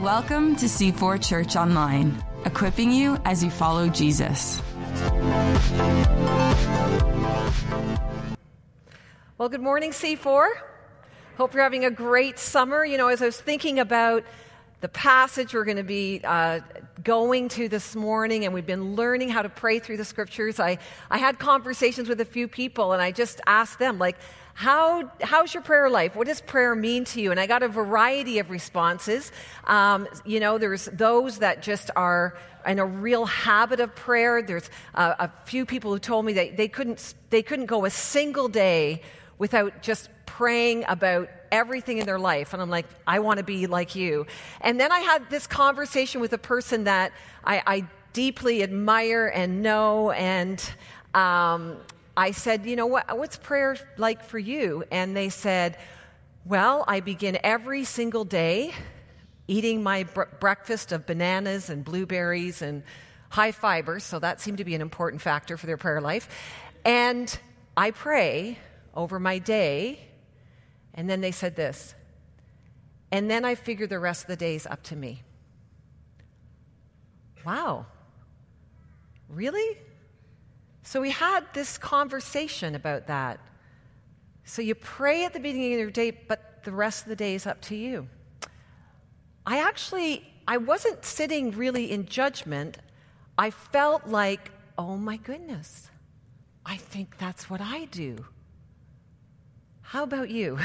Welcome to C4 Church Online, equipping you as you follow Jesus. Well, good morning, C4. Hope you're having a great summer. You know, as I was thinking about the passage we're going to be uh, going to this morning, and we've been learning how to pray through the scriptures, I, I had conversations with a few people, and I just asked them, like, how, how's your prayer life? What does prayer mean to you? And I got a variety of responses. Um, you know, there's those that just are in a real habit of prayer. There's uh, a few people who told me that they couldn't, they couldn't go a single day without just praying about everything in their life. And I'm like, I want to be like you. And then I had this conversation with a person that I, I deeply admire and know. And um, I said, You know, what, what's prayer like for you? And they said, Well, I begin every single day eating my br- breakfast of bananas and blueberries and high fiber. So that seemed to be an important factor for their prayer life. And I pray over my day. And then they said this. And then I figure the rest of the day is up to me. Wow. Really? So we had this conversation about that. So you pray at the beginning of your day, but the rest of the day is up to you. I actually, I wasn't sitting really in judgment. I felt like, oh my goodness, I think that's what I do. How about you?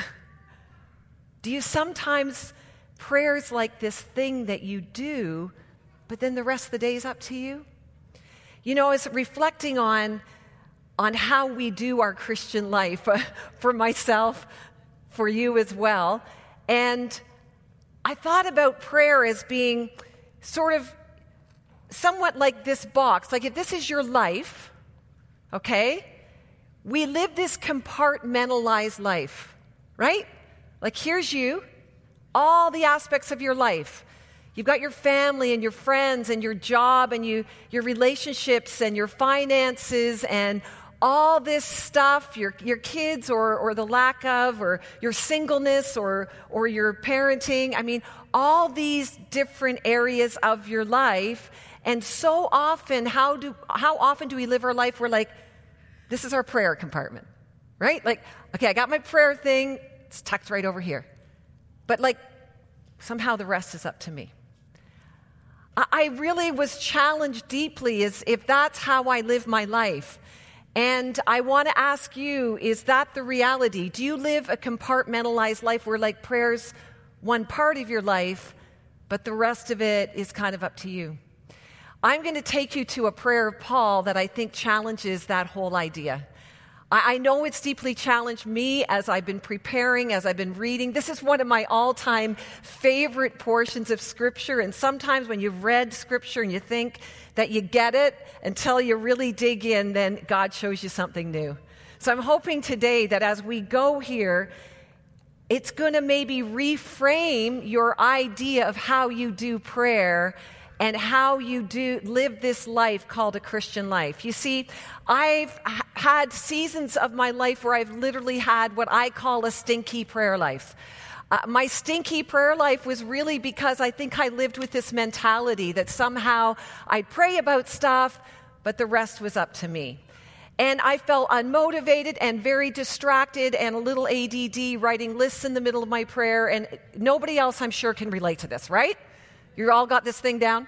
Do you sometimes prayers like this thing that you do, but then the rest of the day is up to you? You know, as reflecting on, on how we do our Christian life, uh, for myself, for you as well, and I thought about prayer as being sort of somewhat like this box. Like if this is your life, okay, we live this compartmentalized life, right? Like here's you, all the aspects of your life. You've got your family and your friends and your job and you, your relationships and your finances and all this stuff, your, your kids or, or the lack of, or your singleness or, or your parenting. I mean, all these different areas of your life. And so often, how, do, how often do we live our life? We're like, this is our prayer compartment, right? Like, okay, I got my prayer thing, it's tucked right over here. But like, somehow the rest is up to me. I really was challenged deeply as if that's how I live my life. And I want to ask you is that the reality? Do you live a compartmentalized life where, like, prayer's one part of your life, but the rest of it is kind of up to you? I'm going to take you to a prayer of Paul that I think challenges that whole idea. I know it's deeply challenged me as I've been preparing, as I've been reading. This is one of my all time favorite portions of Scripture. And sometimes when you've read Scripture and you think that you get it until you really dig in, then God shows you something new. So I'm hoping today that as we go here, it's going to maybe reframe your idea of how you do prayer and how you do live this life called a Christian life. You see, I've had seasons of my life where I've literally had what I call a stinky prayer life. Uh, my stinky prayer life was really because I think I lived with this mentality that somehow I'd pray about stuff, but the rest was up to me. And I felt unmotivated and very distracted and a little ADD writing lists in the middle of my prayer. And nobody else, I'm sure, can relate to this, right? You all got this thing down?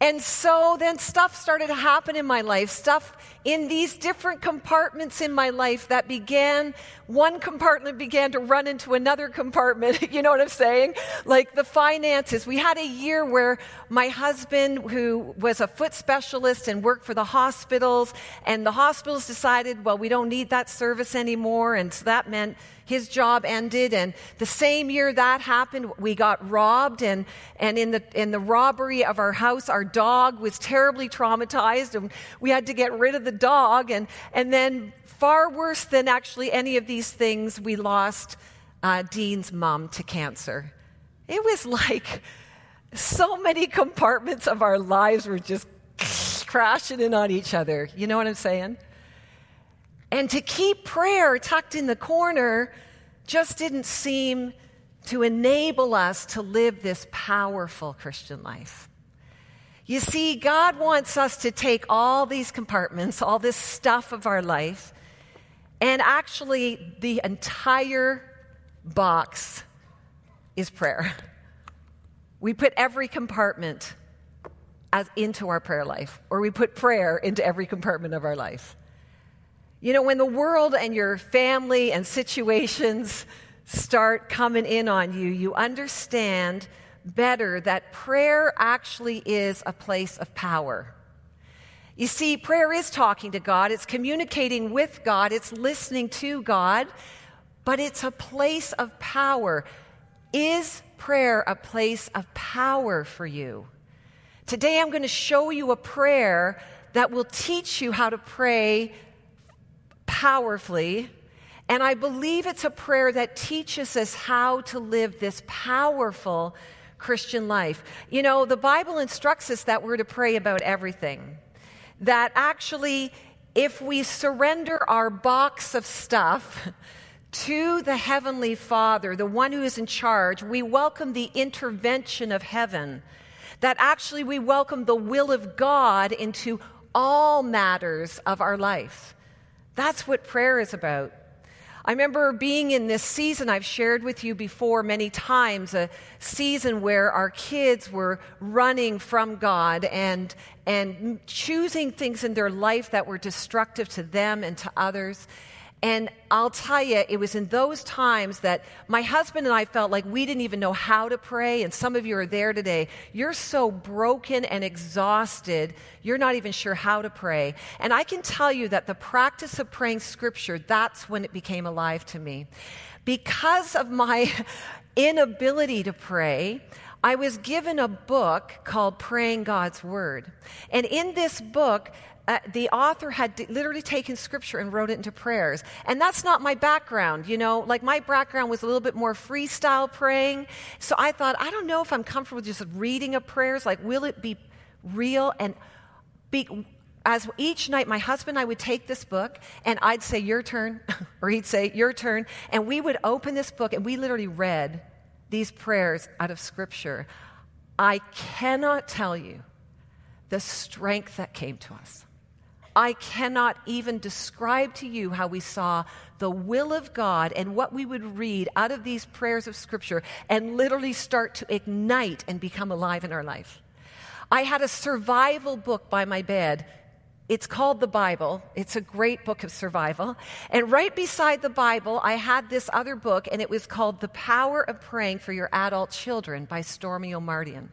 And so then stuff started to happen in my life, stuff in these different compartments in my life that began, one compartment began to run into another compartment. you know what I'm saying? Like the finances. We had a year where my husband, who was a foot specialist and worked for the hospitals, and the hospitals decided, well, we don't need that service anymore. And so that meant his job ended. And the same year that happened, we got robbed. And, and in, the, in the robbery of our house, our dog was terribly traumatized. And we had to get rid of the dog. And, and then, far worse than actually any of these things, we lost uh, Dean's mom to cancer. It was like so many compartments of our lives were just crashing in on each other. You know what I'm saying? And to keep prayer tucked in the corner just didn't seem to enable us to live this powerful Christian life. You see, God wants us to take all these compartments, all this stuff of our life, and actually, the entire box is prayer. We put every compartment as into our prayer life, or we put prayer into every compartment of our life. You know, when the world and your family and situations start coming in on you, you understand better that prayer actually is a place of power. You see, prayer is talking to God, it's communicating with God, it's listening to God, but it's a place of power. Is prayer a place of power for you? Today I'm going to show you a prayer that will teach you how to pray powerfully. And I believe it's a prayer that teaches us how to live this powerful Christian life. You know, the Bible instructs us that we're to pray about everything. That actually, if we surrender our box of stuff to the Heavenly Father, the one who is in charge, we welcome the intervention of heaven. That actually we welcome the will of God into all matters of our life. That's what prayer is about. I remember being in this season I've shared with you before many times, a season where our kids were running from God and, and choosing things in their life that were destructive to them and to others. And I'll tell you, it was in those times that my husband and I felt like we didn't even know how to pray. And some of you are there today. You're so broken and exhausted, you're not even sure how to pray. And I can tell you that the practice of praying scripture, that's when it became alive to me. Because of my inability to pray, I was given a book called Praying God's Word. And in this book, uh, the author had d- literally taken scripture and wrote it into prayers. And that's not my background, you know. Like my background was a little bit more freestyle praying. So I thought, I don't know if I'm comfortable just reading of prayers. Like, will it be real? And be, as each night, my husband and I would take this book and I'd say, Your turn, or he'd say, Your turn. And we would open this book and we literally read these prayers out of scripture. I cannot tell you the strength that came to us. I cannot even describe to you how we saw the will of God and what we would read out of these prayers of Scripture and literally start to ignite and become alive in our life. I had a survival book by my bed. It's called the Bible. It's a great book of survival. And right beside the Bible, I had this other book, and it was called The Power of Praying for Your Adult Children by Stormie Omartian.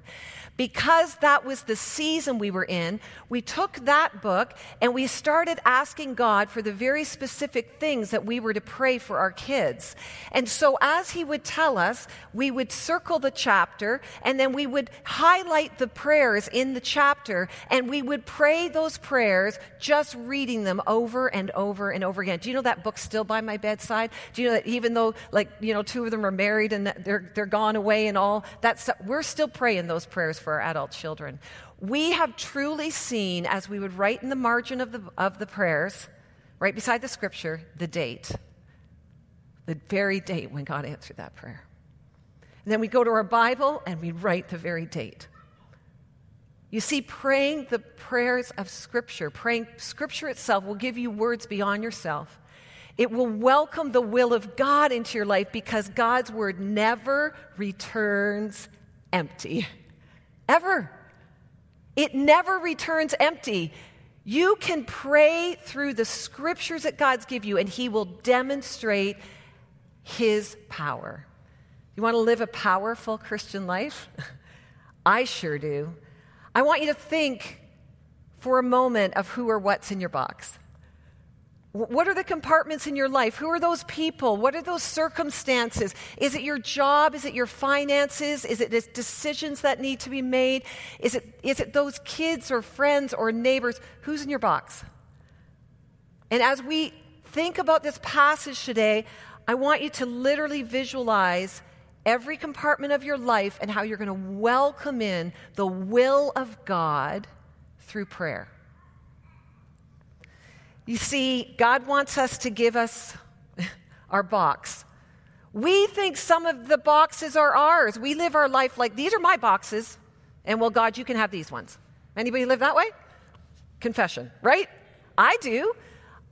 because that was the season we were in, we took that book and we started asking God for the very specific things that we were to pray for our kids. And so, as He would tell us, we would circle the chapter and then we would highlight the prayers in the chapter and we would pray those prayers just reading them over and over and over again. Do you know that book's still by my bedside? Do you know that even though, like, you know, two of them are married and they're, they're gone away and all that stuff, we're still praying those prayers for our adult children. We have truly seen, as we would write in the margin of the, of the prayers, right beside the scripture, the date, the very date when God answered that prayer. And then we go to our Bible and we write the very date. You see, praying the prayers of Scripture, praying Scripture itself will give you words beyond yourself. It will welcome the will of God into your life because God's word never returns empty. Ever. It never returns empty. You can pray through the scriptures that God's give you, and He will demonstrate His power. You want to live a powerful Christian life? I sure do. I want you to think for a moment of who or what's in your box. What are the compartments in your life? Who are those people? What are those circumstances? Is it your job? Is it your finances? Is it decisions that need to be made? Is it, is it those kids or friends or neighbors? Who's in your box? And as we think about this passage today, I want you to literally visualize every compartment of your life and how you're going to welcome in the will of God through prayer. You see, God wants us to give us our box. We think some of the boxes are ours. We live our life like these are my boxes, and well, God, you can have these ones. Anybody live that way? Confession, right? I do.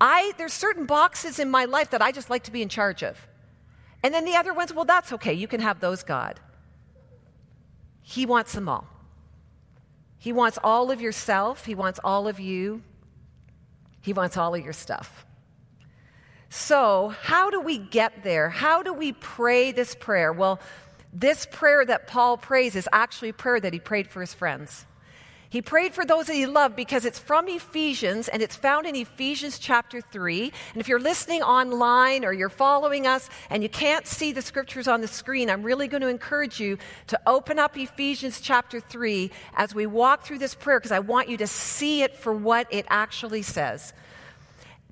I there's certain boxes in my life that I just like to be in charge of. And then the other ones, well, that's okay. You can have those, God. He wants them all. He wants all of yourself. He wants all of you. He wants all of your stuff. So, how do we get there? How do we pray this prayer? Well, this prayer that Paul prays is actually a prayer that he prayed for his friends. He prayed for those that he loved because it's from Ephesians and it's found in Ephesians chapter 3. And if you're listening online or you're following us and you can't see the scriptures on the screen, I'm really going to encourage you to open up Ephesians chapter 3 as we walk through this prayer because I want you to see it for what it actually says.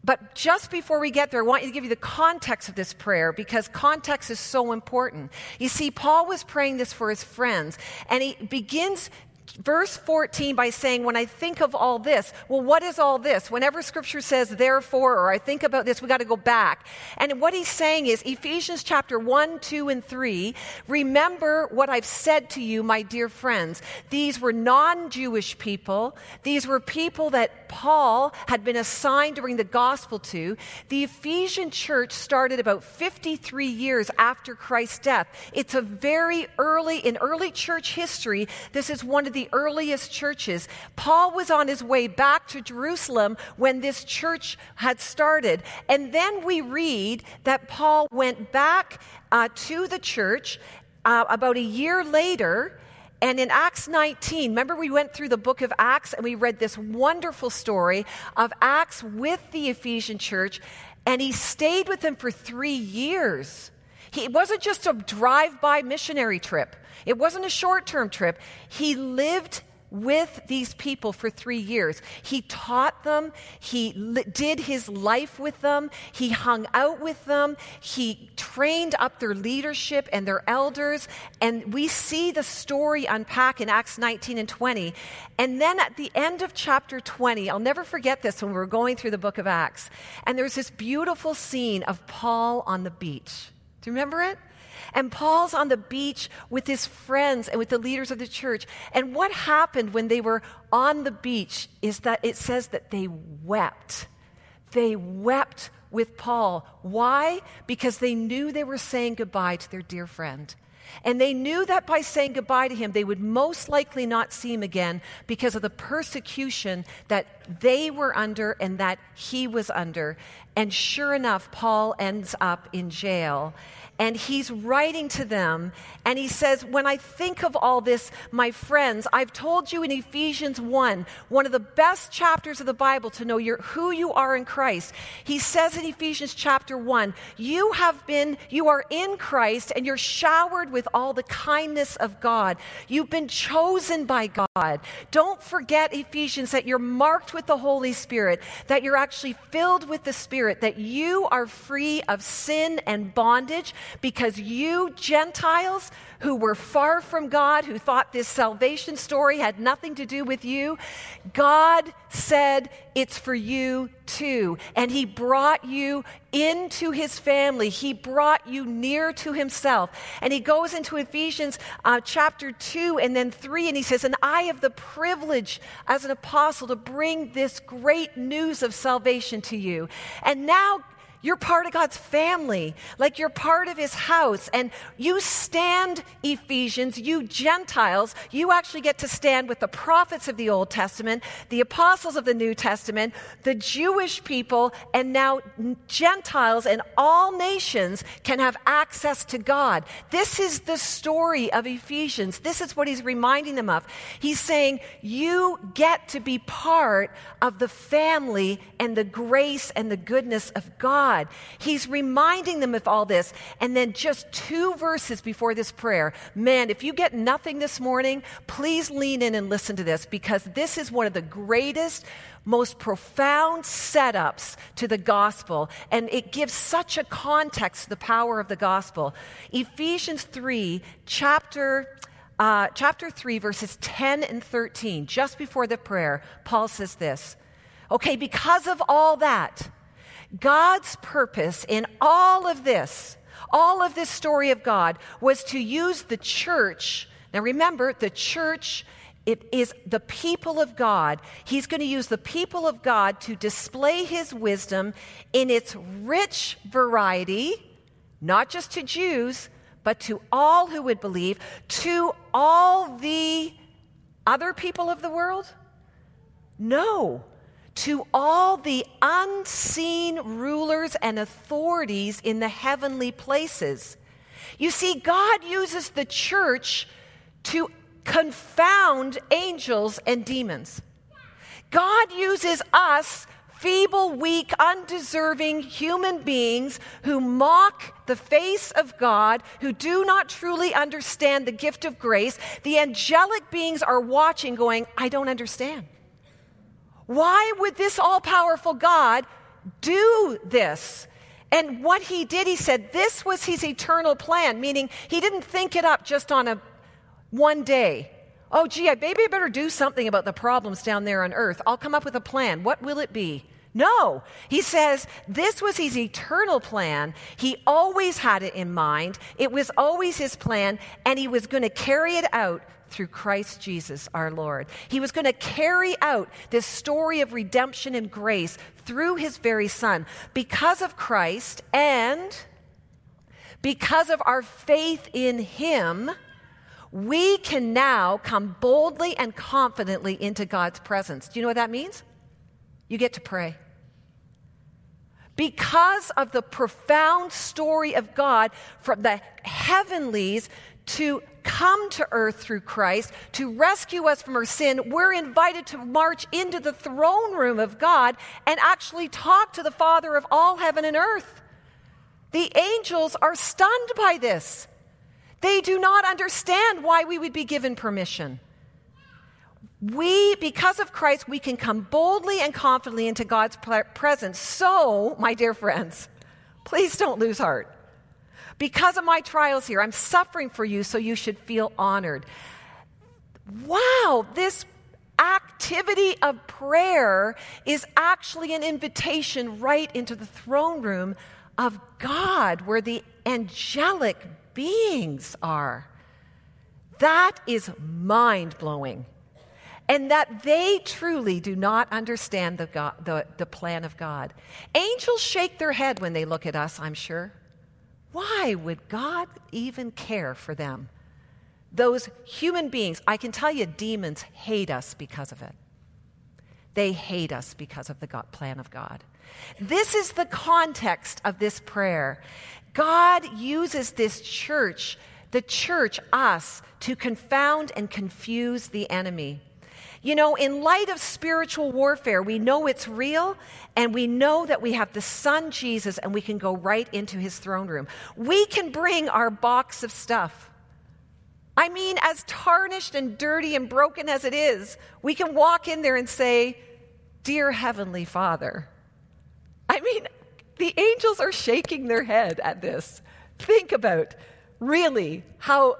But just before we get there, I want you to give you the context of this prayer because context is so important. You see, Paul was praying this for his friends, and he begins verse 14 by saying, When I think of all this, well, what is all this? Whenever scripture says therefore, or I think about this, we got to go back. And what he's saying is Ephesians chapter 1, 2, and 3, remember what I've said to you, my dear friends. These were non Jewish people, these were people that Paul had been assigned to bring the gospel to. The Ephesian church started about 53 years after Christ's death. It's a very early, in early church history, this is one of the earliest churches. Paul was on his way back to Jerusalem when this church had started. And then we read that Paul went back uh, to the church uh, about a year later. And in Acts 19, remember we went through the book of Acts and we read this wonderful story of Acts with the Ephesian church, and he stayed with them for three years. He, it wasn't just a drive by missionary trip. It wasn't a short term trip. He lived with these people for three years. He taught them, he li- did his life with them, he hung out with them, he trained up their leadership and their elders. And we see the story unpack in Acts 19 and 20. And then at the end of chapter 20, I'll never forget this when we were going through the book of Acts, and there's this beautiful scene of Paul on the beach. You remember it? And Paul's on the beach with his friends and with the leaders of the church. And what happened when they were on the beach is that it says that they wept. They wept with Paul. Why? Because they knew they were saying goodbye to their dear friend. And they knew that by saying goodbye to him, they would most likely not see him again because of the persecution that they were under and that he was under. And sure enough, Paul ends up in jail. And he's writing to them and he says when i think of all this my friends i've told you in ephesians 1 one of the best chapters of the bible to know your, who you are in christ. He says in ephesians chapter 1 you have been you are in christ and you're showered with all the kindness of god. You've been chosen by god. Don't forget ephesians that you're marked with the holy spirit that you're actually filled with the spirit that you are free of sin and bondage because you Gentiles who were far from God, who thought this salvation story had nothing to do with you, God said it's for you too. And He brought you into His family, He brought you near to Himself. And He goes into Ephesians uh, chapter 2 and then 3, and He says, And I have the privilege as an apostle to bring this great news of salvation to you. And now, you're part of God's family, like you're part of his house. And you stand, Ephesians, you Gentiles, you actually get to stand with the prophets of the Old Testament, the apostles of the New Testament, the Jewish people, and now Gentiles and all nations can have access to God. This is the story of Ephesians. This is what he's reminding them of. He's saying, You get to be part of the family and the grace and the goodness of God. God. He's reminding them of all this. And then just two verses before this prayer. Man, if you get nothing this morning, please lean in and listen to this because this is one of the greatest, most profound setups to the gospel. And it gives such a context to the power of the gospel. Ephesians 3, chapter. Uh, chapter 3, verses 10 and 13, just before the prayer, Paul says this Okay, because of all that, God's purpose in all of this, All of this story of God was to use the church. Now remember, the church it is the people of God. He's going to use the people of God to display his wisdom in its rich variety, not just to Jews, but to all who would believe, to all the other people of the world? No, to all the unseen rulers and authorities in the heavenly places. You see, God uses the church to confound angels and demons. God uses us, feeble, weak, undeserving human beings who mock the face of God, who do not truly understand the gift of grace. The angelic beings are watching, going, I don't understand. Why would this all powerful God do this? And what he did, he said, this was his eternal plan, meaning he didn't think it up just on a one day. Oh, gee, I maybe I better do something about the problems down there on earth. I'll come up with a plan. What will it be? No. He says this was his eternal plan. He always had it in mind. It was always his plan, and he was going to carry it out through Christ Jesus our Lord. He was going to carry out this story of redemption and grace through his very Son. Because of Christ and because of our faith in him, we can now come boldly and confidently into God's presence. Do you know what that means? You get to pray. Because of the profound story of God from the heavenlies to come to earth through Christ, to rescue us from our sin, we're invited to march into the throne room of God and actually talk to the Father of all heaven and earth. The angels are stunned by this. They do not understand why we would be given permission. We, because of Christ, we can come boldly and confidently into God's presence. So, my dear friends, please don't lose heart. Because of my trials here, I'm suffering for you, so you should feel honored. Wow, this activity of prayer is actually an invitation right into the throne room of God, where the angelic beings are. That is mind blowing. And that they truly do not understand the, God, the, the plan of God. Angels shake their head when they look at us, I'm sure. Why would God even care for them? Those human beings, I can tell you, demons hate us because of it. They hate us because of the God, plan of God. This is the context of this prayer. God uses this church, the church, us, to confound and confuse the enemy. You know, in light of spiritual warfare, we know it's real and we know that we have the Son Jesus and we can go right into his throne room. We can bring our box of stuff. I mean, as tarnished and dirty and broken as it is, we can walk in there and say, Dear Heavenly Father. I mean, the angels are shaking their head at this. Think about really how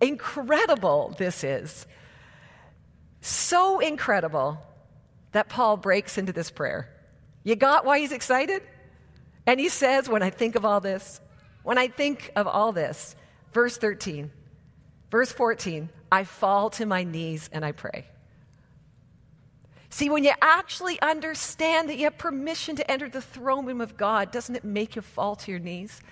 incredible this is. So incredible that Paul breaks into this prayer. You got why he's excited? And he says, When I think of all this, when I think of all this, verse 13, verse 14, I fall to my knees and I pray. See, when you actually understand that you have permission to enter the throne room of God, doesn't it make you fall to your knees?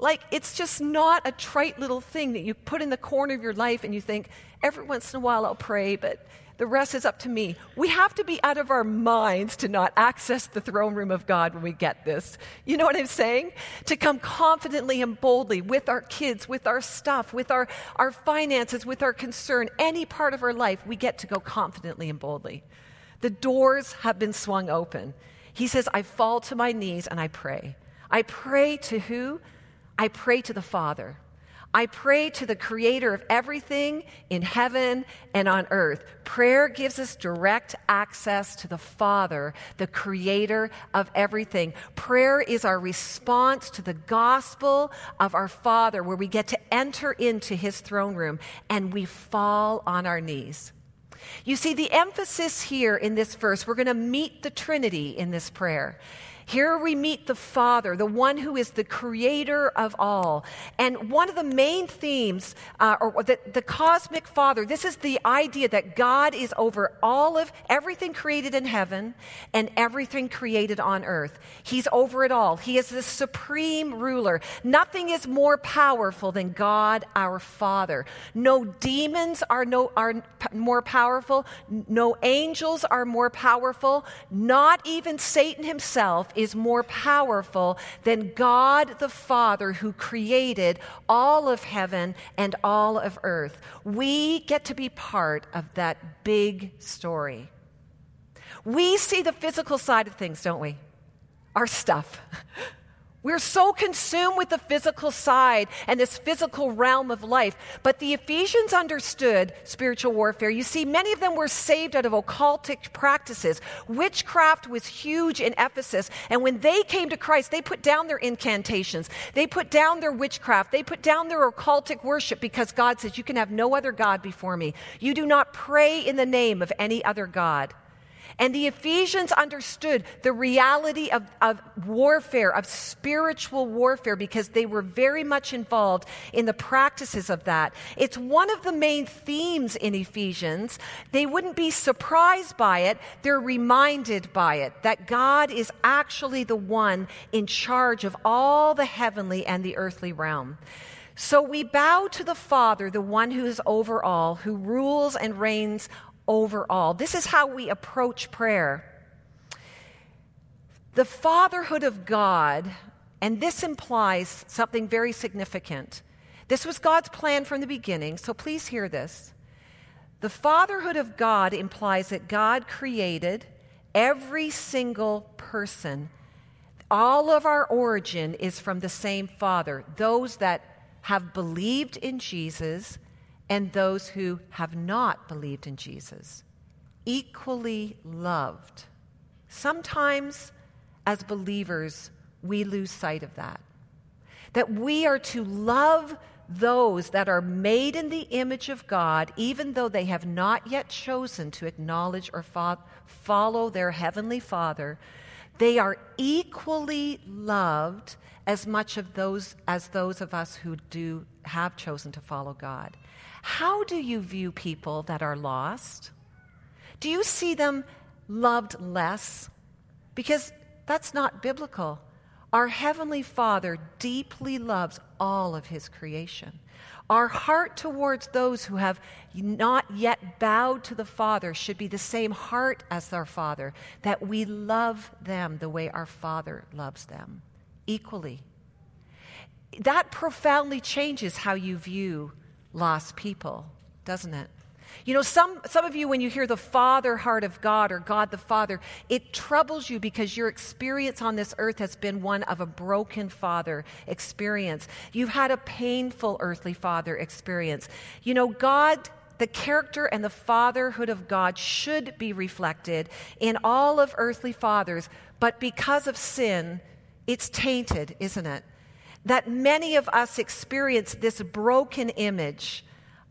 Like, it's just not a trite little thing that you put in the corner of your life and you think, every once in a while I'll pray, but the rest is up to me. We have to be out of our minds to not access the throne room of God when we get this. You know what I'm saying? To come confidently and boldly with our kids, with our stuff, with our, our finances, with our concern, any part of our life, we get to go confidently and boldly. The doors have been swung open. He says, I fall to my knees and I pray. I pray to who? I pray to the Father. I pray to the creator of everything in heaven and on earth. Prayer gives us direct access to the Father, the creator of everything. Prayer is our response to the gospel of our Father, where we get to enter into his throne room and we fall on our knees. You see, the emphasis here in this verse, we're going to meet the Trinity in this prayer. Here we meet the Father, the one who is the creator of all. And one of the main themes, uh, or the, the cosmic Father, this is the idea that God is over all of everything created in heaven and everything created on earth. He's over it all. He is the supreme ruler. Nothing is more powerful than God our Father. No demons are, no, are more powerful. No angels are more powerful. Not even Satan himself is more powerful than God the Father who created all of heaven and all of earth. We get to be part of that big story. We see the physical side of things, don't we? Our stuff. We're so consumed with the physical side and this physical realm of life. But the Ephesians understood spiritual warfare. You see, many of them were saved out of occultic practices. Witchcraft was huge in Ephesus. And when they came to Christ, they put down their incantations, they put down their witchcraft, they put down their occultic worship because God says, You can have no other God before me. You do not pray in the name of any other God. And the Ephesians understood the reality of, of warfare, of spiritual warfare, because they were very much involved in the practices of that. It's one of the main themes in Ephesians. They wouldn't be surprised by it, they're reminded by it that God is actually the one in charge of all the heavenly and the earthly realm. So we bow to the Father, the one who is over all, who rules and reigns over all. This is how we approach prayer. The fatherhood of God, and this implies something very significant. This was God's plan from the beginning, so please hear this. The fatherhood of God implies that God created every single person. All of our origin is from the same Father. Those that have believed in Jesus and those who have not believed in Jesus, equally loved. Sometimes, as believers, we lose sight of that. That we are to love those that are made in the image of God, even though they have not yet chosen to acknowledge or fo- follow their heavenly Father. They are equally loved as much of those as those of us who do have chosen to follow God. How do you view people that are lost? Do you see them loved less? Because that's not biblical. Our Heavenly Father deeply loves all of His creation. Our heart towards those who have not yet bowed to the Father should be the same heart as our Father, that we love them the way our Father loves them, equally. That profoundly changes how you view lost people, doesn't it? You know, some, some of you, when you hear the Father heart of God or God the Father, it troubles you because your experience on this earth has been one of a broken father experience. You've had a painful earthly father experience. You know, God the character and the fatherhood of God should be reflected in all of earthly fathers, but because of sin, it's tainted, isn't it? That many of us experience this broken image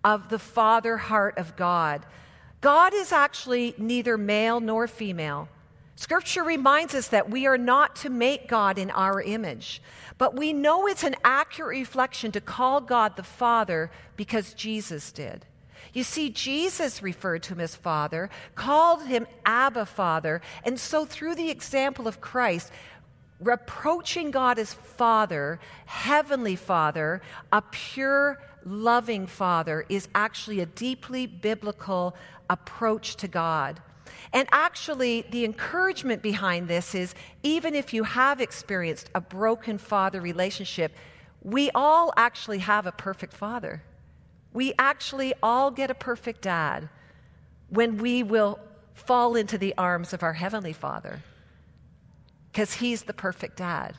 of the father heart of God. God is actually neither male nor female. Scripture reminds us that we are not to make God in our image, but we know it's an accurate reflection to call God the Father because Jesus did. You see, Jesus referred to him as Father, called him Abba Father, and so through the example of Christ, Reproaching God as Father, Heavenly Father, a pure, loving Father, is actually a deeply biblical approach to God. And actually, the encouragement behind this is even if you have experienced a broken father relationship, we all actually have a perfect father. We actually all get a perfect dad when we will fall into the arms of our Heavenly Father because He's the perfect dad.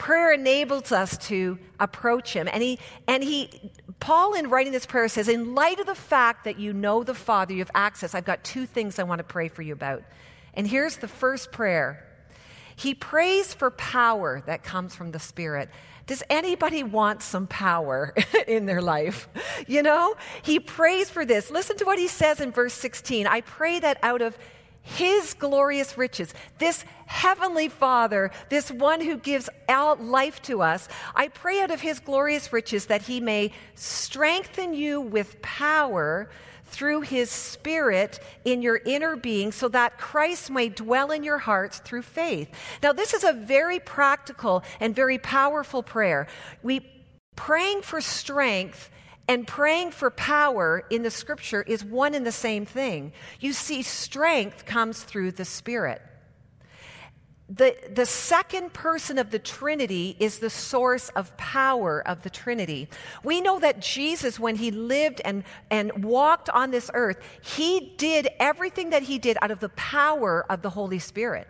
Prayer enables us to approach Him. And he, and he, Paul, in writing this prayer, says, In light of the fact that you know the Father, you have access, I've got two things I want to pray for you about. And here's the first prayer He prays for power that comes from the Spirit. Does anybody want some power in their life? You know, he prays for this. Listen to what he says in verse 16. I pray that out of his glorious riches, this heavenly Father, this one who gives out life to us, I pray out of his glorious riches that he may strengthen you with power through his spirit in your inner being so that Christ may dwell in your hearts through faith. Now, this is a very practical and very powerful prayer. We praying for strength and praying for power in the scripture is one and the same thing. You see, strength comes through the Spirit. The, the second person of the Trinity is the source of power of the Trinity. We know that Jesus, when he lived and, and walked on this earth, he did everything that he did out of the power of the Holy Spirit.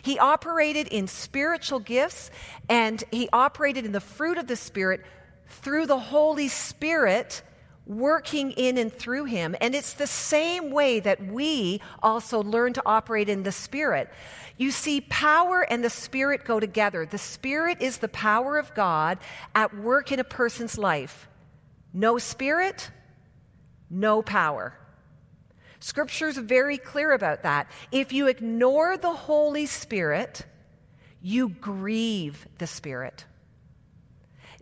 He operated in spiritual gifts and he operated in the fruit of the Spirit through the Holy Spirit working in and through him. And it's the same way that we also learn to operate in the Spirit. You see, power and the Spirit go together. The Spirit is the power of God at work in a person's life. No Spirit, no power. Scripture's very clear about that. If you ignore the Holy Spirit, you grieve the Spirit.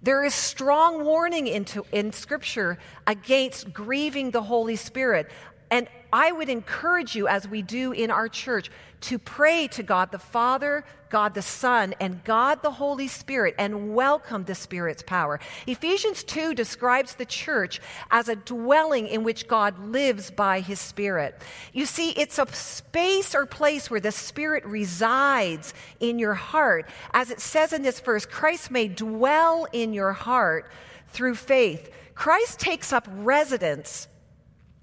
There is strong warning into, in Scripture against grieving the Holy Spirit. And I would encourage you, as we do in our church, to pray to God the Father, God the Son, and God the Holy Spirit and welcome the Spirit's power. Ephesians 2 describes the church as a dwelling in which God lives by his Spirit. You see, it's a space or place where the Spirit resides in your heart. As it says in this verse, Christ may dwell in your heart through faith. Christ takes up residence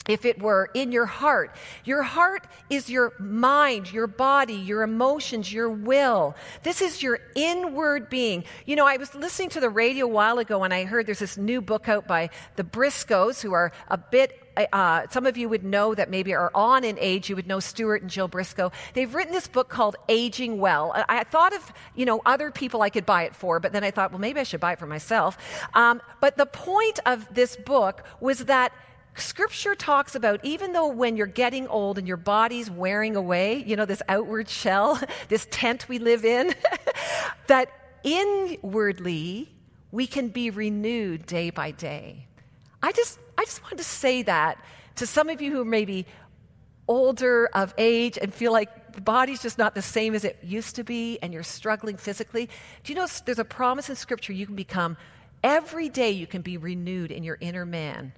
if it were in your heart. Your heart is your mind, your body, your emotions, your will. This is your inward being. You know, I was listening to the radio a while ago and I heard there's this new book out by the Briscoes, who are a bit uh, some of you would know that maybe are on in age. You would know Stuart and Jill Briscoe. They've written this book called Aging Well. I, I, thought of you know other people I could buy it for, but then I thought, well, maybe I should buy it for myself. Um, but the point of this book was that Scripture talks about even though when you're getting old and your body's wearing away, you know, this outward shell, this tent we live in, that inwardly we can be renewed day by day. I just, I just wanted to say that to some of you who may be older of age and feel like the body's just not the same as it used to be and you're struggling physically. Do you know there's a promise in Scripture you can become, every day you can be renewed in your inner man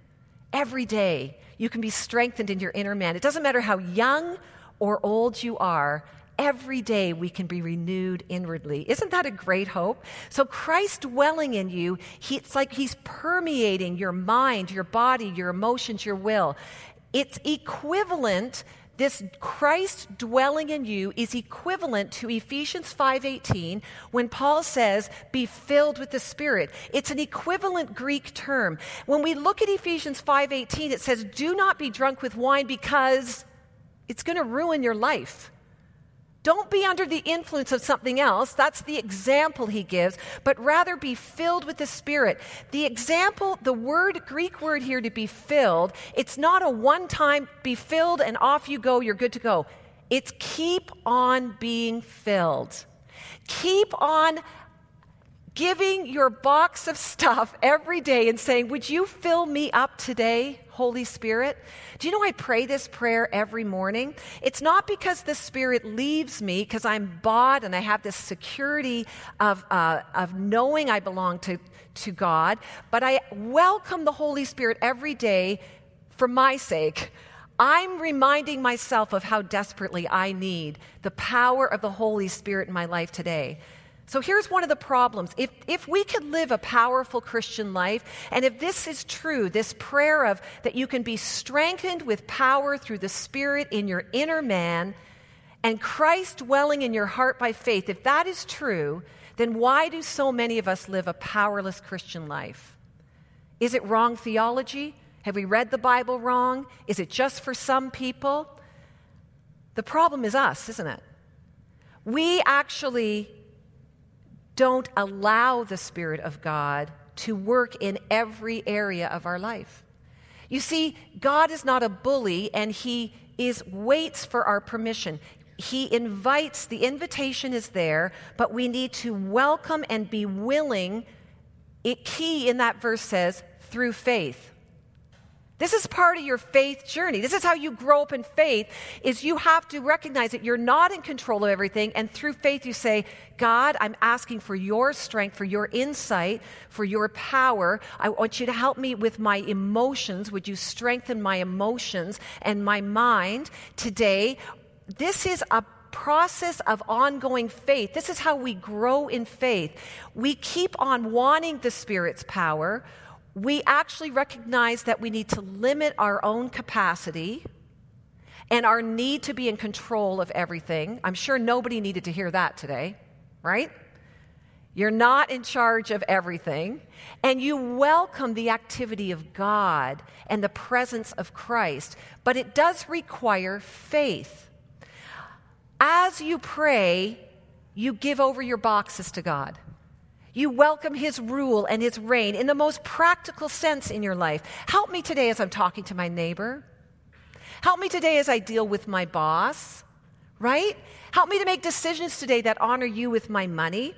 every day you can be strengthened in your inner man. It doesn't matter how young or old you are, every day we can be renewed inwardly. Isn't that a great hope? So Christ dwelling in you, he, it's like he's permeating your mind, your body, your emotions, your will. It's equivalent this Christ dwelling in you is equivalent to Ephesians 5:18 when Paul says be filled with the Spirit. It's an equivalent Greek term. When we look at Ephesians 5:18 it says do not be drunk with wine because it's going to ruin your life. Don't be under the influence of something else. That's the example he gives, but rather be filled with the Spirit. The example, the word, Greek word here to be filled, it's not a one time be filled and off you go, you're good to go. It's keep on being filled. Keep on giving your box of stuff every day and saying, Would you fill me up today, Holy Spirit? Do you know I pray this prayer every morning? It's not because the Spirit leaves me because I'm bought and I have this security of, uh, of knowing I belong to, to God, but I welcome the Holy Spirit every day for my sake. I'm reminding myself of how desperately I need the power of the Holy Spirit in my life today. So here's one of the problems. If, if we could live a powerful Christian life, and if this is true, this prayer of that you can be strengthened with power through the Spirit in your inner man, and Christ dwelling in your heart by faith, if that is true, then why do so many of us live a powerless Christian life? Is it wrong theology? Have we read the Bible wrong? Is it just for some people? The problem is us, isn't it? We actually don't allow the Spirit of God to work in every area of our life. You see, God is not a bully, and He is waits for our permission. He invites, the invitation is there, but we need to welcome and be willing. It key in that verse says, through faith. This is part of your faith journey. This is how you grow up in faith is you have to recognize that you're not in control of everything and through faith you say, "God, I'm asking for your strength, for your insight, for your power. I want you to help me with my emotions. Would you strengthen my emotions and my mind today?" This is a process of ongoing faith. This is how we grow in faith. We keep on wanting the Spirit's power we actually recognize that we need to limit our own capacity and our need to be in control of everything. I'm sure nobody needed to hear that today, right? You're not in charge of everything, and you welcome the activity of God and the presence of Christ, but it does require faith. As you pray, you give over your boxes to God. You welcome His rule and His reign in the most practical sense in your life. Help me today as I'm talking to my neighbor. Help me today as I deal with my boss, right? Help me to make decisions today that honor you with my money.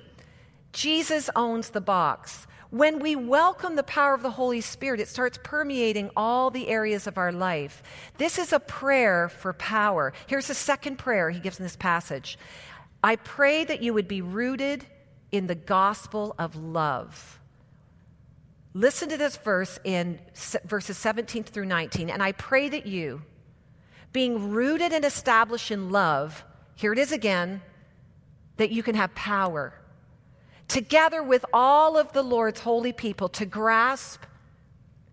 Jesus owns the box. When we welcome the power of the Holy Spirit, it starts permeating all the areas of our life. This is a prayer for power. Here's the second prayer he gives in this passage I pray that you would be rooted in the gospel of love. Listen to this verse in verses 17 through 19. And I pray that you, being rooted and established in love, here it is again, that you can have power, together with all of the Lord's holy people, to grasp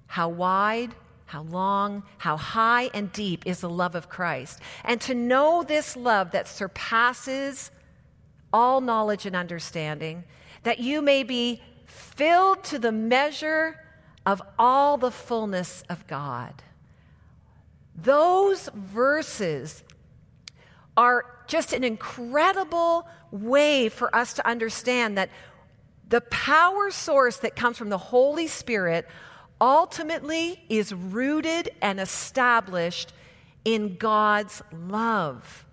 how wide, how long, how high and deep is the love of Christ, and to know this love that surpasses all knowledge and understanding, that you may be filled to the measure of all the fullness of God. Those verses are just an incredible way for us to understand that the power source that comes from the Holy Spirit ultimately is rooted and established in God's love.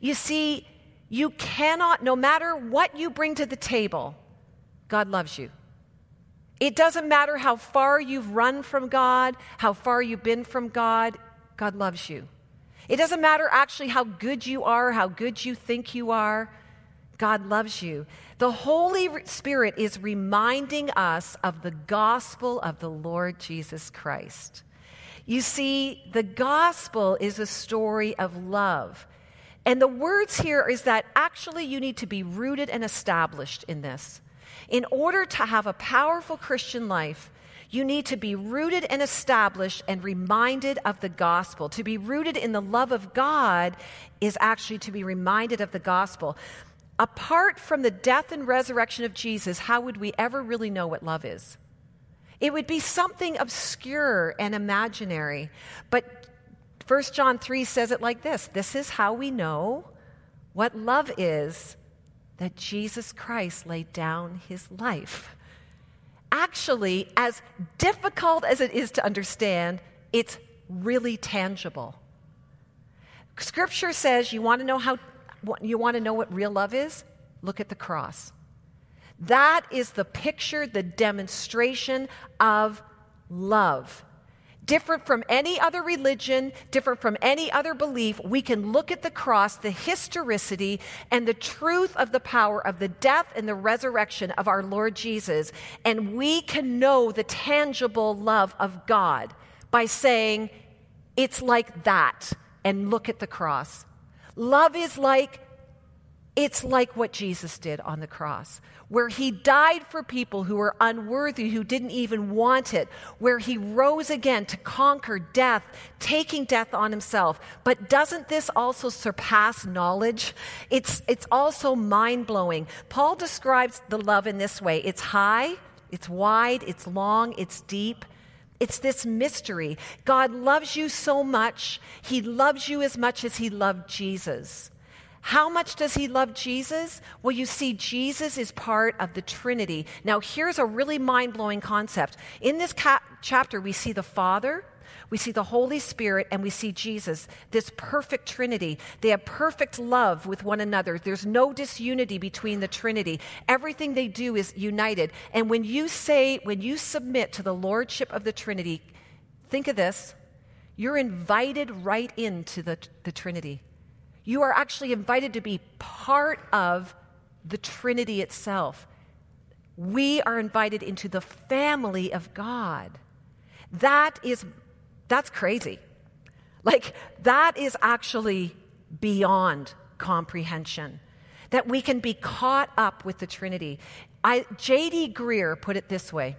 You see, you cannot, no matter what you bring to the table, God loves you. It doesn't matter how far you've run from God, how far you've been from God, God loves you. It doesn't matter actually how good you are, how good you think you are, God loves you. The Holy Spirit is reminding us of the gospel of the Lord Jesus Christ. You see, the gospel is a story of love. And the words here is that actually you need to be rooted and established in this. In order to have a powerful Christian life, you need to be rooted and established and reminded of the gospel. To be rooted in the love of God is actually to be reminded of the gospel. Apart from the death and resurrection of Jesus, how would we ever really know what love is? It would be something obscure and imaginary. But 1 John 3 says it like this This is how we know what love is that Jesus Christ laid down his life. Actually, as difficult as it is to understand, it's really tangible. Scripture says you want to know how you want to know what real love is? Look at the cross. That is the picture, the demonstration of love different from any other religion, different from any other belief, we can look at the cross, the historicity, and the truth of the power of the death and the resurrection of our Lord Jesus, and we can know the tangible love of God by saying, It's like that, and look at the cross. Love is like it's like what Jesus did on the cross, where he died for people who were unworthy, who didn't even want it, where he rose again to conquer death, taking death on himself. But doesn't this also surpass knowledge? It's, it's also mind blowing. Paul describes the love in this way it's high, it's wide, it's long, it's deep. It's this mystery. God loves you so much, He loves you as much as He loved Jesus. How much does he love Jesus? Well, you see, Jesus is part of the Trinity. Now, here's a really mind blowing concept. In this ca- chapter, we see the Father, We see the Holy Spirit and we see Jesus, this perfect Trinity. They have perfect love with one another. There's no disunity between the Trinity. Everything they do is united. And when you say, when you submit to the Lordship of the Trinity, think of this you're invited right into the, the Trinity. You are actually invited to be part of the Trinity itself. We are invited into the family of God. That is, that's crazy. Like, that is actually beyond comprehension. That we can be caught up with the Trinity. I, J.D. Greear put it this way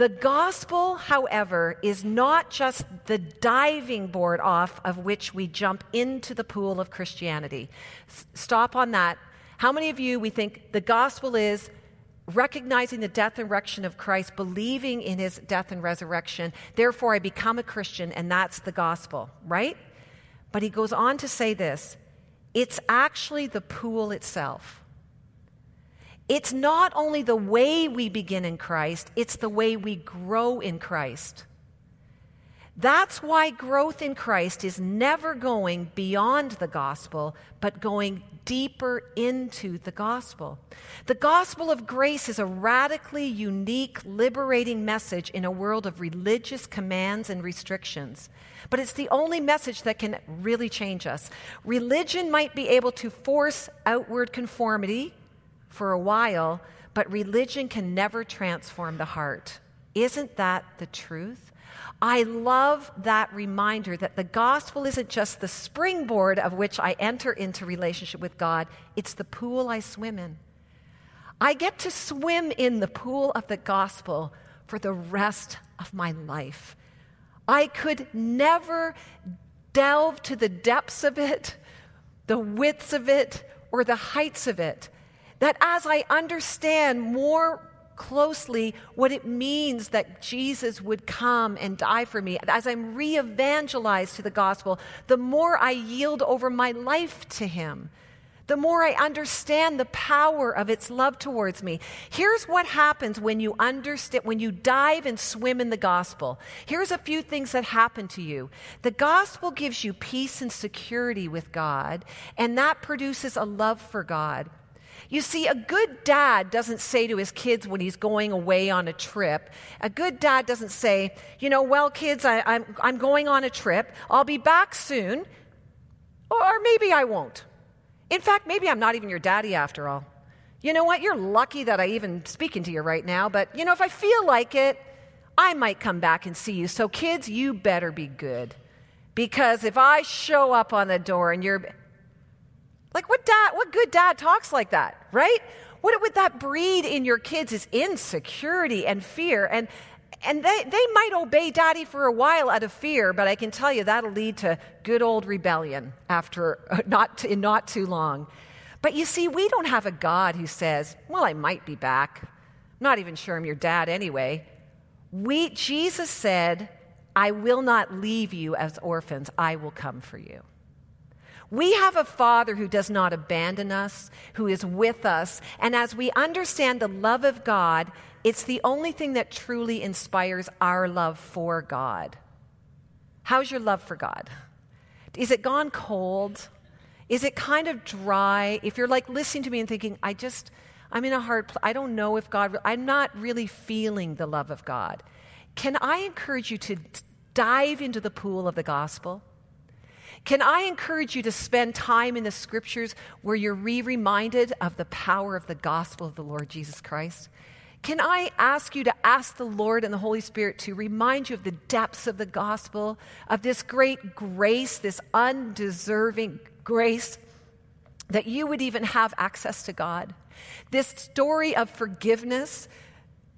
The gospel, however, is not just the diving board off of which we jump into the pool of Christianity. S- stop on that. How many of you we think the gospel is recognizing the death and resurrection of Christ, believing in his death and resurrection. Therefore, I become a Christian, and that's the gospel, right? But he goes on to say this it's actually the pool itself. It's not only the way we begin in Christ, it's the way we grow in Christ. That's why growth in Christ is never going beyond the gospel, but going deeper into the gospel. The gospel of grace is a radically unique, liberating message in a world of religious commands and restrictions. But it's the only message that can really change us. Religion might be able to force outward conformity for a while, but religion can never transform the heart. Isn't that the truth? I love that reminder that the gospel isn't just the springboard of which I enter into relationship with God, it's the pool I swim in. I get to swim in the pool of the gospel for the rest of my life. I could never delve to the depths of it, the widths of it, or the heights of it. That as I understand more closely what it means that Jesus would come and die for me. As I'm re evangelized to the gospel, the more I yield over my life to Him the more I understand the power of its love towards me. Here's what happens when you understand, when you dive and swim in the gospel. Here's a few things that happen to you. The gospel gives you peace and security with God, and that produces a love for God. You see, a good dad doesn't say to his kids when he's going away on a trip, a good dad doesn't say, you know, well, kids, I, I'm, I'm going on a trip. I'll be back soon. Or maybe I won't. In fact, maybe I'm not even your daddy after all. You know what? You're lucky that I even speaking to you right now, but you know, if I feel like it, I might come back and see you. So kids, you better be good. Because if I show up on the door and you're like, what dad, what good dad talks like that, right? What would that breed in your kids is insecurity and fear. And, and they, they might obey daddy for a while out of fear, but I can tell you that'll lead to good old rebellion after not, to, not too long. But you see, we don't have a God who says, Well, I might be back. I'm not even sure I'm your dad anyway. We, Jesus said, I will not leave you as orphans, I will come for you. We have a Father who does not abandon us, who is with us. And as we understand the love of God, it's the only thing that truly inspires our love for God. How's your love for God? Is it gone cold? Is it kind of dry? If you're like listening to me and thinking, I just, I'm in a hard place, I don't know if God, I'm not really feeling the love of God. Can I encourage you to dive into the pool of the gospel? Can I encourage you to spend time in the scriptures where you're re reminded of the power of the gospel of the Lord Jesus Christ? Can I ask you to ask the Lord and the Holy Spirit to remind you of the depths of the gospel, of this great grace, this undeserving grace, that you would even have access to God? This story of forgiveness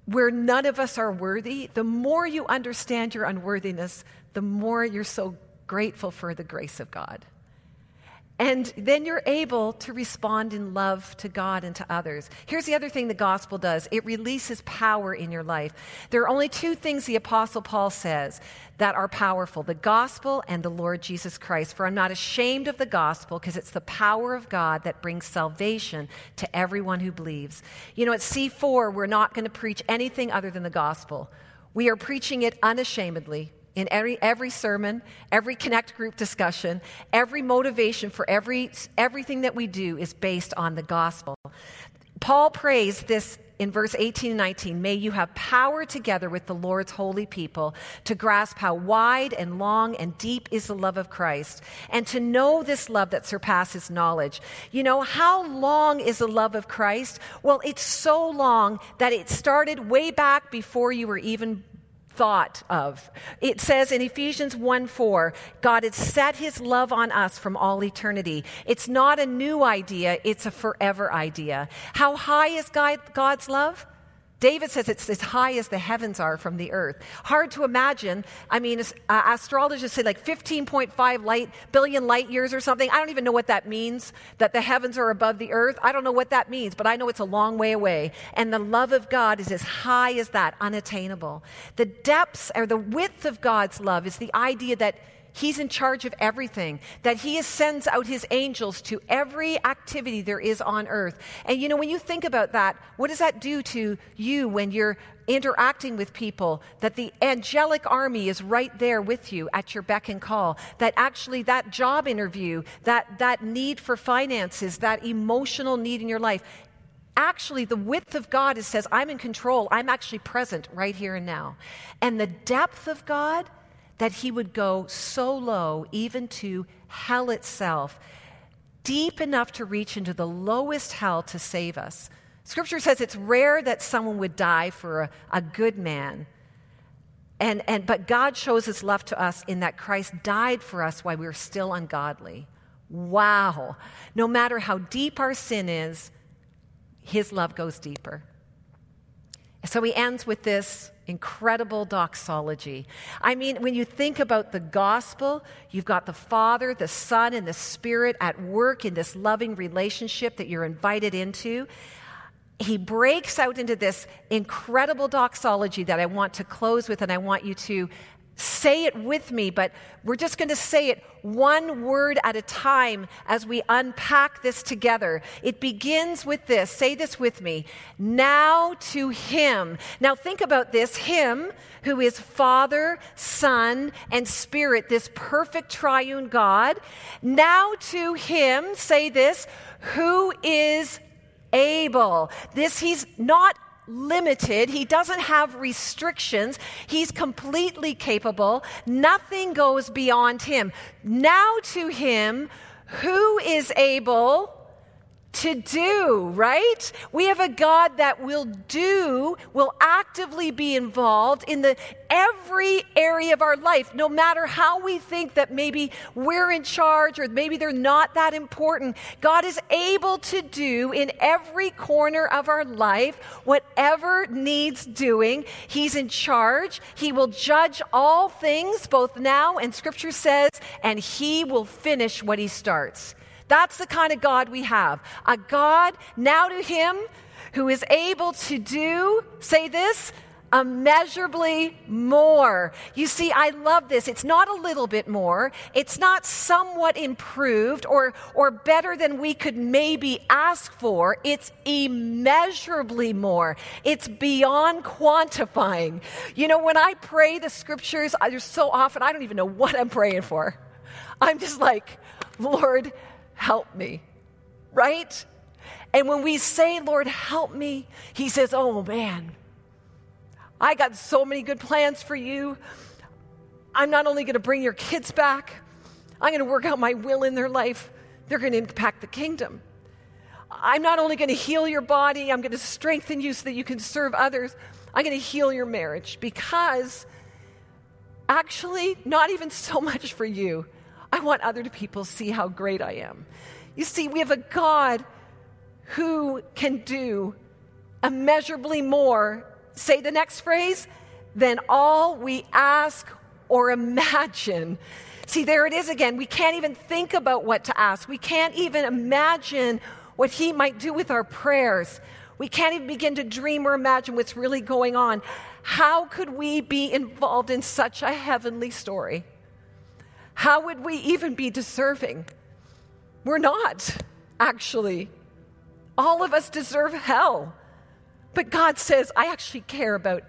where none of us are worthy, the more you understand your unworthiness, the more you're so grateful for the grace of God. And then you're able to respond in love to God and to others. Here's the other thing the gospel does it releases power in your life. There are only two things the Apostle Paul says that are powerful the gospel and the Lord Jesus Christ. For I'm not ashamed of the gospel because it's the power of God that brings salvation to everyone who believes. You know, at C4, we're not going to preach anything other than the gospel. We are preaching it unashamedly in every, every sermon, every connect group discussion, every motivation for every, everything that we do is based on the gospel. Paul prays this in verse 18 and 19 May you have power together with the Lord's holy people to grasp how wide and long and deep is the love of Christ, and to know this love that surpasses knowledge. You know, how long is the love of Christ? Well, it's so long that it started way back before you were even thought of. It says in Ephesians 1 4, God had set his love on us from all eternity. It's not a new idea, it's a forever idea. How high is God, God's love? David says it's as high as the heavens are from the earth. Hard to imagine. I mean, uh, astrologers say like 15.5 light, billion light years or something. I don't even know what that means, that the heavens are above the earth. I don't know what that means, but I know it's a long way away. And the love of God is as high as that, unattainable. The depths or the width of God's love is the idea that He's in charge of everything, that He sends out His angels to every activity there is on earth. And you know, when you think about that, what does that do to you when you're interacting with people? That the angelic army is right there with you at your beck and call. That actually, that job interview, that, that need for finances, that emotional need in your life, actually the width of God is says, I'm in control. I'm actually present right here and now. And the depth of God, that he would go so low, even to hell itself, deep enough to reach into the lowest hell to save us. Scripture says it's rare that someone would die for a, a good man. And, and, but God shows his love to us in that Christ died for us while we were still ungodly. Wow. No matter how deep our sin is, his love goes deeper. So he ends with this incredible doxology. I mean, when you think about the gospel, you've got the Father, the Son, and the Spirit at work in this loving relationship that you're invited into. He breaks out into this incredible doxology that I want to close with, and I want you to say it with me, but we're just going to say it one word at a time as we unpack this together. It begins with this. Say this with me. Now to Him. Now think about this. Him who is Father, Son, and Spirit, this perfect triune God. Now to Him, say this, who is able. This, He's not limited. He doesn't have restrictions. He's completely capable. Nothing goes beyond him. Now to him who is able to do, right? We have a God that will do, will actively be involved in the every area of our life, no matter how we think that maybe we're in charge or maybe they're not that important. God is able to do in every corner of our life whatever needs doing. He's in charge. He will judge all things, both now and scripture says, and he will finish what he starts. That's the kind of God we have. A God now to Him who is able to do, say this, immeasurably more. You see, I love this. It's not a little bit more. It's not somewhat improved or, or better than we could maybe ask for. It's immeasurably more. It's beyond quantifying. You know, when I pray the scriptures, there's so often I don't even know what I'm praying for. I'm just like, Lord, help me, right? And when we say, Lord, help me, He says, Oh man, I got so many good plans for you. I'm not only going to bring your kids back, I'm going to work out my will in their life. They're going to impact the kingdom. I'm not only going to heal your body, I'm going to strengthen you so that you can serve others. I'm going to heal your marriage because actually, not even so much for you, I want other people to see how great I am. You see, we have a God who can do immeasurably more, say the next phrase, than all we ask or imagine. See, there it is again. We can't even think about what to ask. We can't even imagine what He might do with our prayers. We can't even begin to dream or imagine what's really going on. How could we be involved in such a heavenly story? How would we even be deserving? We're not, actually. All of us deserve hell. But God says, I actually care about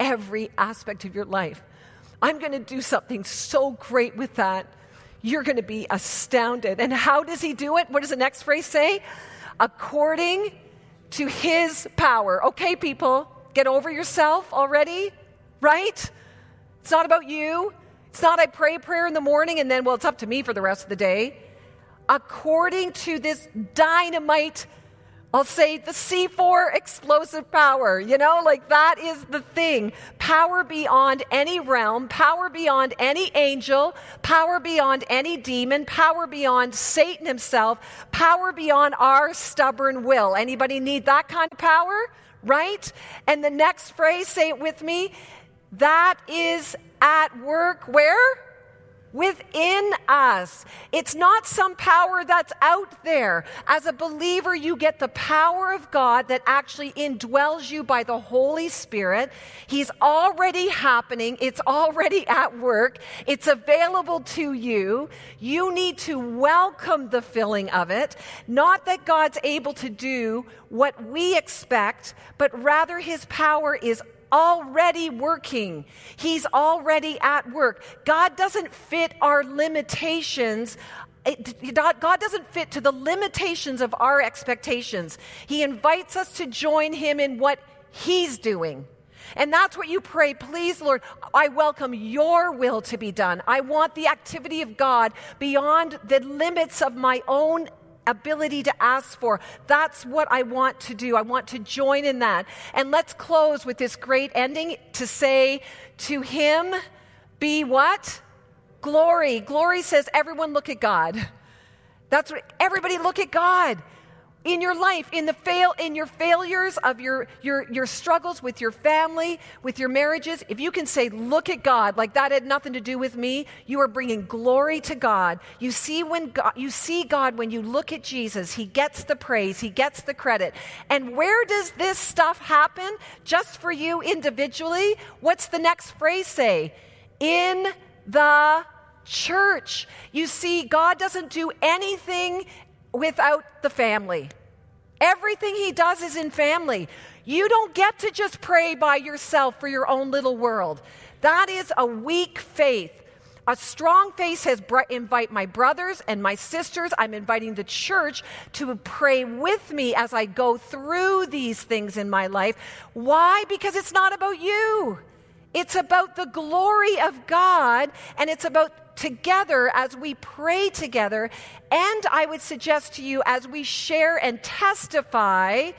every aspect of your life. I'm going to do something so great with that. You're going to be astounded. And how does he do it? What does the next phrase say? According to his power. Okay, people, get over yourself already, right? It's not about you. It's not I pray a prayer in the morning and then, well, it's up to me for the rest of the day. According to this dynamite I'll say the C4 explosive power, you know, like that is the thing. Power beyond any realm, power beyond any angel, power beyond any demon, power beyond Satan himself, power beyond our stubborn will. Anybody need that kind of power? Right? And the next phrase, say it with me, that is at work where? within us. It's not some power that's out there. As a believer, you get the power of God that actually indwells you by the Holy Spirit. He's already happening, it's already at work, it's available to you. You need to welcome the filling of it. Not that God's able to do what we expect, but rather his power is already working. He's already at work. God doesn't fit our limitations. God doesn't fit to the limitations of our expectations. He invites us to join Him in what He's doing. And that's what you pray. Please, Lord, I welcome your will to be done. I want the activity of God beyond the limits of my own ability to ask for. That's what I want to do. I want to join in that. And let's close with this great ending to say, To him be what? Glory. Glory says, Everyone look at God. That's what everybody look at God in your life in the fail in your failures of your your your struggles with your family with your marriages if you can say look at god like that had nothing to do with me you are bringing glory to god. You see when god you see god when you look at jesus. He gets the praise. He gets the credit. And where does this stuff happen? Just for you individually what's the next phrase say? In the church. You see, God doesn't do anything without the family. Everything he does is in family. You don't get to just pray by yourself for your own little world. That is a weak faith. A strong faith says, invite my brothers and my sisters. I'm inviting the church to pray with me as I go through these things in my life. Why? Because it's not about you. It's about the glory of God, and it's about together as we pray together. And I would suggest to you as we share and testify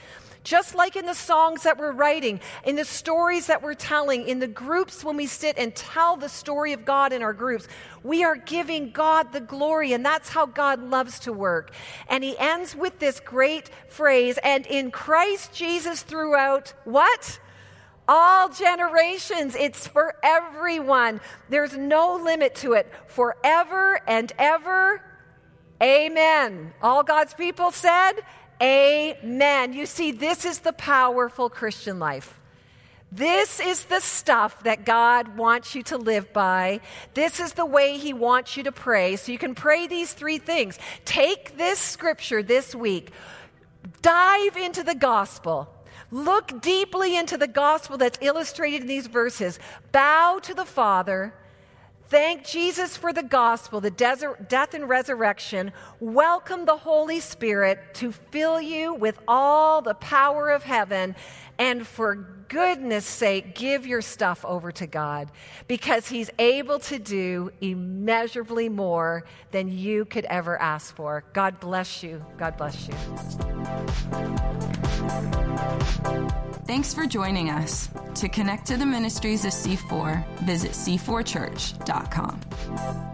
just like in the songs that we're writing, in the stories that we're telling, in the groups when we sit and tell the story of God in our groups, we are giving God the glory, and that's how God loves to work. And he ends with this great phrase, and in Christ Jesus throughout what? All generations. It's for everyone. There's no limit to it. Forever and ever. Amen. All God's people said, Amen. You see, this is the powerful Christian life. This is the stuff that God wants you to live by. This is the way He wants you to pray. So you can pray these three things. Take this scripture this week, dive into the gospel. Look deeply into the gospel that's illustrated in these verses. Bow to the Father. Thank Jesus for the gospel, the desert, death and resurrection. Welcome the Holy Spirit to fill you with all the power of heaven. And for goodness sake, give your stuff over to God because He's able to do immeasurably more than you could ever ask for. God bless you. God bless you. Thanks for joining us. To connect to the ministries of C4, visit c4church.com.